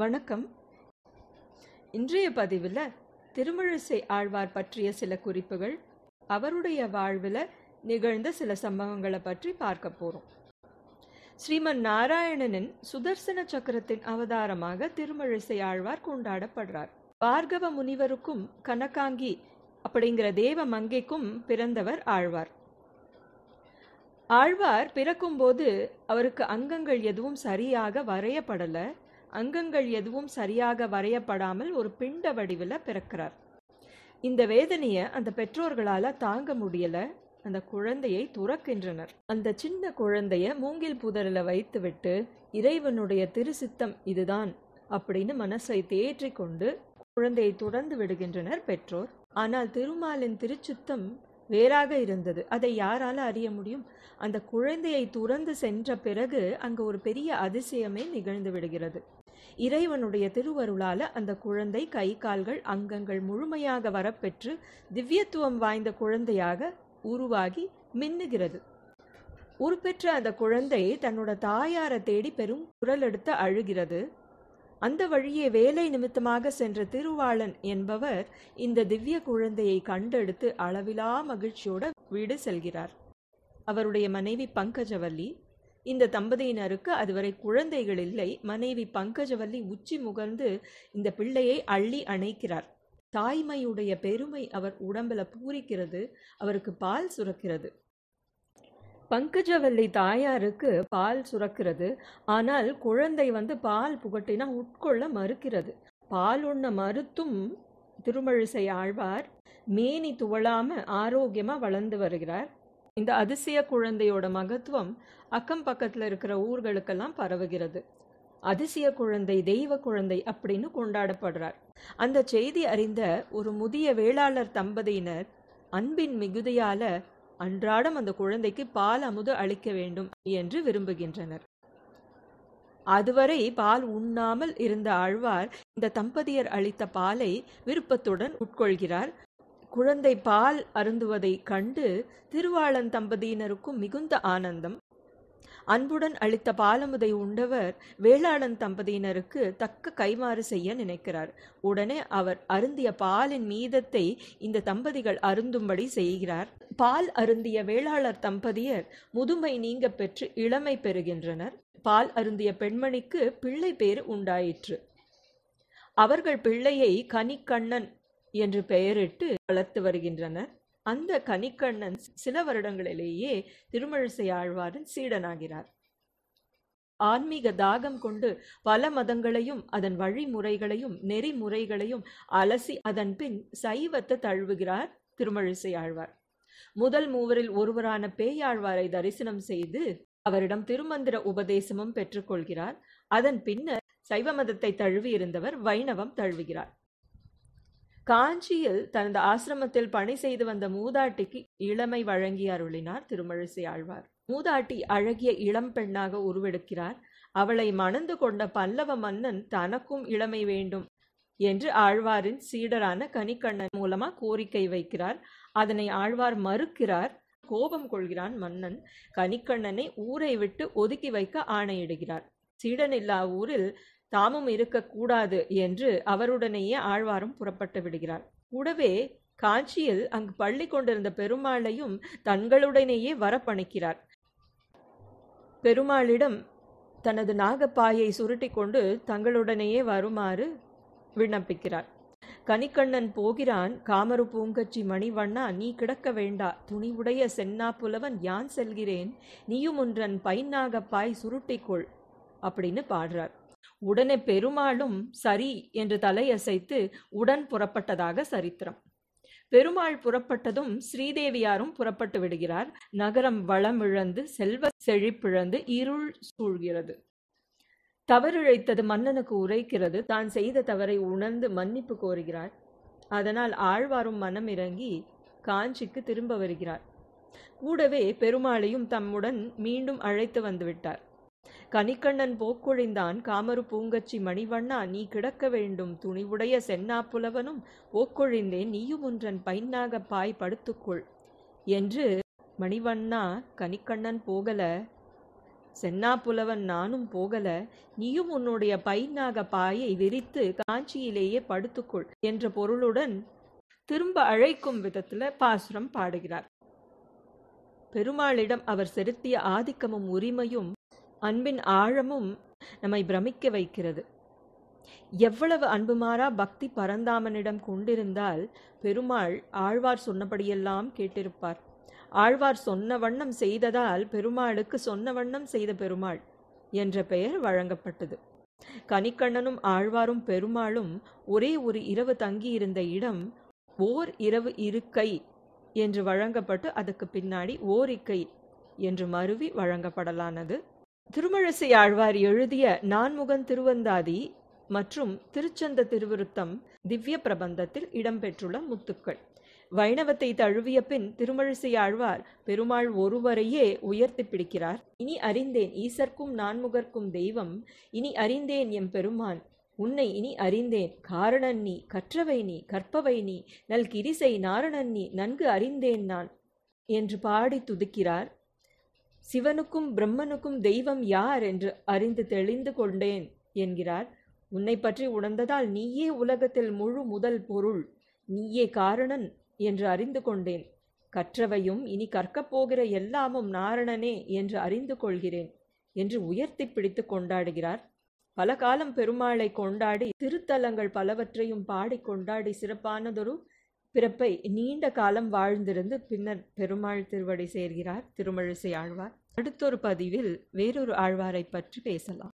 வணக்கம். இன்றைய பதிவில் திருமழிசை ஆழ்வார் பற்றிய சில குறிப்புகள் அவருடைய வாழ்வில் நிகழ்ந்த சில சம்பவங்களை பற்றி பார்க்க போகிறோம் ஸ்ரீமன் நாராயணனின் சுதர்சன சக்கரத்தின் அவதாரமாக திருமழிசை ஆழ்வார் கொண்டாடப்படுறார். பார்கவ முனிவருக்கும் கனகாங்கி அப்படிங்கிற தேவ மங்கைக்கும் பிறந்தவர் ஆழ்வார். ஆழ்வார் பிறக்கும்போது அவருக்கு அங்கங்கள் எதுவும் சரியாக வரையப்படலை. அங்கங்கள் எதுவும் சரியாக வரையப்படாமல் ஒரு பிண்ட வடிவில் பிறக்கிறார். இந்த வேதனையை அந்த பெற்றோர்களால் தாங்க முடியல. அந்த குழந்தையை துறக்கின்றனர். அந்த சின்ன குழந்தைய மூங்கில் புதரில் வைத்துவிட்டு இறைவனுடைய திருசித்தம் இதுதான் அப்படின்னு மனசை தேற்றிக்கொண்டு குழந்தையை துறந்து விடுகின்றனர் பெற்றோர். ஆனால் திருமாலின் திருச்சித்தம் வேறாக இருந்தது. அதை யாரால அறிய முடியும்? அந்த குழந்தையை துறந்து சென்ற பிறகு அங்கு ஒரு பெரிய அதிசயமே நிகழ்ந்து விடுகிறது. இறைவனுடைய திருவருளால அந்த குழந்தை கை கால்கள் அங்கங்கள் முழுமையாக வரப்பெற்று திவ்யத்துவம் வாய்ந்த குழந்தையாக உருவாகி மின்னுகிறது. உருப்பெற்ற அந்த குழந்தை தன்னோட தாயாரை தேடி பெரும் குரல் எடுத்து அழுகிறது. அந்த வழியே வேலை நிமித்தமாக சென்ற திருவாளன் என்பவர் இந்த திவ்ய குழந்தையை கண்டெடுத்து அளவிலா மகிழ்ச்சியோட வீடு செல்கிறார். அவருடைய மனைவி பங்கஜவல்லி இந்த தம்பதியினருக்கு அதுவரை குழந்தைகள் இல்லை. மனைவி பங்கஜவல்லி உச்சி முகர்ந்து இந்த பிள்ளையை அள்ளி அணைக்கிறார். தாய்மையுடைய பெருமை அவர் உடம்புல பூரிக்கிறது அவருக்கு பால் சுரக்கிறது. பங்கஜவல்லி தாயாருக்கு பால் சுரக்கிறது. ஆனால் குழந்தை வந்து பால் புகட்டினா உட்கொள்ள மறுக்கிறது. பால் உண்ண மறுத்தும் திருமழிசை ஆழ்வார் மேனி துவளாம ஆரோக்கியமா வளர்ந்து வருகிறார். இந்த அதிசய குழந்தையோட மகத்துவம் அக்கம் பக்கத்துல இருக்கிற ஊர்களுக்கெல்லாம் பரவுகிறது. அதிசய குழந்தை தெய்வ குழந்தை அப்படின்னு கொண்டாடப்படுறார். அந்த செய்தி அறிந்த ஒரு முதிய வேளாளர் தம்பதியினர் அன்பின் மிகுதியால அன்றாடம் அந்த குழந்தைக்கு பால் அமுது அளிக்க வேண்டும் என்று விரும்புகின்றனர். அதுவரை பால் உண்ணாமல் இருந்த ஆழ்வார் இந்த தம்பதியர் அளித்த பாலை விருப்பத்துடன் உட்கொள்கிறார். குழந்தை பால் அருந்துவதை கண்டு திருவாளன் தம்பதியினருக்கும் மிகுந்த ஆனந்தம். அன்புடன் அளித்த பாலமுதை உண்டவர் வேளாளன் தம்பதியினருக்கு தக்க கைமாறு செய்ய நினைக்கிறார். உடனே அவர் அருந்திய பாலின் மீதத்தை இந்த தம்பதிகள் அருந்தும்படி செய்கிறார். பால் அருந்திய வேளாளர் தம்பதியர் முதுமை நீங்க பெற்று இளமை பெறுகின்றனர். பால் அருந்திய பெண்மணிக்கு பிள்ளை பேறு உண்டாயிற்று. அவர்கள் பிள்ளையை கனிக்கண்ணன் என்று பெயரிட்டு வளர்த்து வருகின்றனர். அந்த கனிக்கண்ணன் சில வருடங்களிலேயே திருமழிசை ஆழ்வாரின் சீடனாகிறார். ஆன்மீக தாகம் கொண்டு பல மதங்களையும் அதன் வழிமுறைகளையும் நெறிமுறைகளையும் அலசி அதன் பின் சைவத்தை தழுவுகிறார் திருமழிசை ஆழ்வார் முதல் மூவரில் ஒருவரான பேயாழ்வாரை தரிசனம் செய்து அவரிடம் திருமந்திர உபதேசமும் பெற்றுக்கொள்கிறார் அதன் பின்னர் சைவ மதத்தை தழுவி இருந்தவர் வைணவம் தழுவுகிறார். காஞ்சியில் தனது ஆசிரமத்தில் பணி செய்து வந்த மூதாட்டிக்கு இளமை வழங்கி அருளினார் திருமழிசை ஆழ்வார். மூதாட்டி அழகிய இளம் பெண்ணாக உருவெடுக்கிறார். அவளை மணந்து கொண்ட பல்லவ மன்னன் தனக்கும் இளமை வேண்டும் என்று ஆழ்வாரின் சீடரான கனிக்கண்ணன் மூலமா கோரிக்கை வைக்கிறார். அதனை ஆழ்வார் மறுக்கிறார். கோபம் கொள்கிறான் மன்னன். கனிக்கண்ணனை ஊரை விட்டு ஒதுக்கி வைக்க ஆணையிடுகிறார். சீடனில்லா ஊரில் தாமும் இருக்கக்கூடாது என்று அவருடனேயே ஆழ்வாரும் புறப்பட்டு விடுகிறார். கூடவே காஞ்சியில் அங்கு பள்ளி கொண்டிருந்த பெருமாளையும் தங்களுடனேயே வரப்பணிக்கிறார். பெருமாளிடம் தனது நாகப்பாயை சுருட்டி கொண்டு தங்களுடனேயே வருமாறு விண்ணப்பிக்கிறார். கனிக்கண்ணன் போகிறான் காமரு பூங்கச்சி மணிவண்ணா நீ கிடக்க வேண்டா துணிவுடைய சென்னா புலவன் யான் செல்கிறேன் நீயும் ஒன்றன் பைநாகப்பாய் சுருட்டிக்கொள் அப்படின்னு பாடுறார். உடனே பெருமாளும் சரி என்று தலையசைத்து உடன் புறப்பட்டதாக சரித்திரம். பெருமாள் புறப்பட்டதும் ஸ்ரீதேவியாரும் புறப்பட்டு விடுகிறார். நகரம் வளமிழந்து செல்வ செழிப்பிழந்து இருள் சூழ்கிறது. தவறிழைத்தது மன்னனுக்கு உரைக்கிறது. தான் செய்த தவறை உணர்ந்து மன்னிப்பு கோருகிறார். அதனால் ஆழ்வாரும் மனம் இறங்கி காஞ்சிக்கு திரும்ப வருகிறார். கூடவே பெருமாளையும் தம்முடன் மீண்டும் அழைத்து வந்துவிட்டார் கனிக்கண்ணன் போக்கொழிந்தான் காமரு பூங்கச்சி மணிவண்ணா நீ கிடக்க வேண்டும். துணிவுடைய சென்னா புலவனும் நீயும் ஒன்றன் பைன்னாக பாய் படுத்துக்கொள் என்று மணிவண்ணா கனிக்கண்ணன் போகல. சென்னாப்புலவன் நானும் போகல. நீயும் உன்னுடைய பைனாக பாயை விரித்து காஞ்சியிலேயே படுத்துக்கொள் என்ற பொருளுடன் திரும்ப அழைக்கும் விதத்தில் பாசுரம் பாடுகிறார். பெருமாளிடம் அவர் செலுத்திய ஆதிக்கமும் உரிமையும் அன்பின் ஆழமும் நம்மை பிரமிக்க வைக்கிறது. எவ்வளவு அன்புமாறா பக்தி பரந்தாமனிடம் கொண்டிருந்தால் பெருமாள் ஆழ்வார் சொன்னபடியெல்லாம் கேட்டிருப்பார். ஆழ்வார் சொன்ன வண்ணம் செய்ததால் பெருமாளுக்கு சொன்ன வண்ணம் செய்த பெருமாள் என்ற பெயர் வழங்கப்பட்டது. கனிக்கண்ணனும் ஆழ்வாரும் பெருமாளும் ஒரே ஒரு இரவு தங்கியிருந்த இடம் ஓர் இரவு இருக்கை என்று வழங்கப்பட்டு அதுக்கு பின்னாடி ஓரிக்கை என்று மருவி வழங்கப்படலானது. திருமழிசை ஆழ்வார் எழுதிய நான்முகன் திருவந்தாதி மற்றும் திருச்சந்த திருவிருத்தம் திவ்ய பிரபந்தத்தில் இடம்பெற்றுள்ள முத்துக்கள். வைணவத்தை தழுவிய பின் திருமழிசை ஆழ்வார் பெருமாள் ஒருவரையே உயர்த்தி பிடிக்கிறார். இனி அறிந்தேன் ஈசர்க்கும் நான்முகர்க்கும் தெய்வம் இனி அறிந்தேன் எம் பெருமான் உன்னை இனி அறிந்தேன் காரணன் நீ கற்றவை நீ கற்பவை நீ நல் கிரிசை நாரணன் நீ நன்கு அறிந்தேன் நான் என்று பாடி துதிக்கிறார் சிவனுக்கும் பிரம்மனுக்கும் தெய்வம் யார் என்று அறிந்து தெளிந்து கொண்டேன் என்கிறார். உன்னை பற்றி உணர்ந்ததால் நீயே உலகத்தில் முழு முதல் பொருள் நீயே காரணன் என்று அறிந்து கொண்டேன். கற்றவையும் இனி கற்கப் போகிற எல்லாமும் நாரணனே என்று அறிந்து கொள்கிறேன் என்று உயர்த்தி பிடித்து கொண்டாடுகிறார். பல காலம் பெருமாளை கொண்டாடி திருத்தலங்கள் பலவற்றையும் பாடி கொண்டாடி சிறப்பானதொரு பிறப்பை நீண்ட காலம் வாழ்ந்திருந்து பின்னர் பெருமாள் திருவடி சேர்கிறார் திருமழிசை ஆழ்வார். அடுத்தொரு பதிவில் வேறொரு ஆழ்வாரை பற்றி பேசலாம்.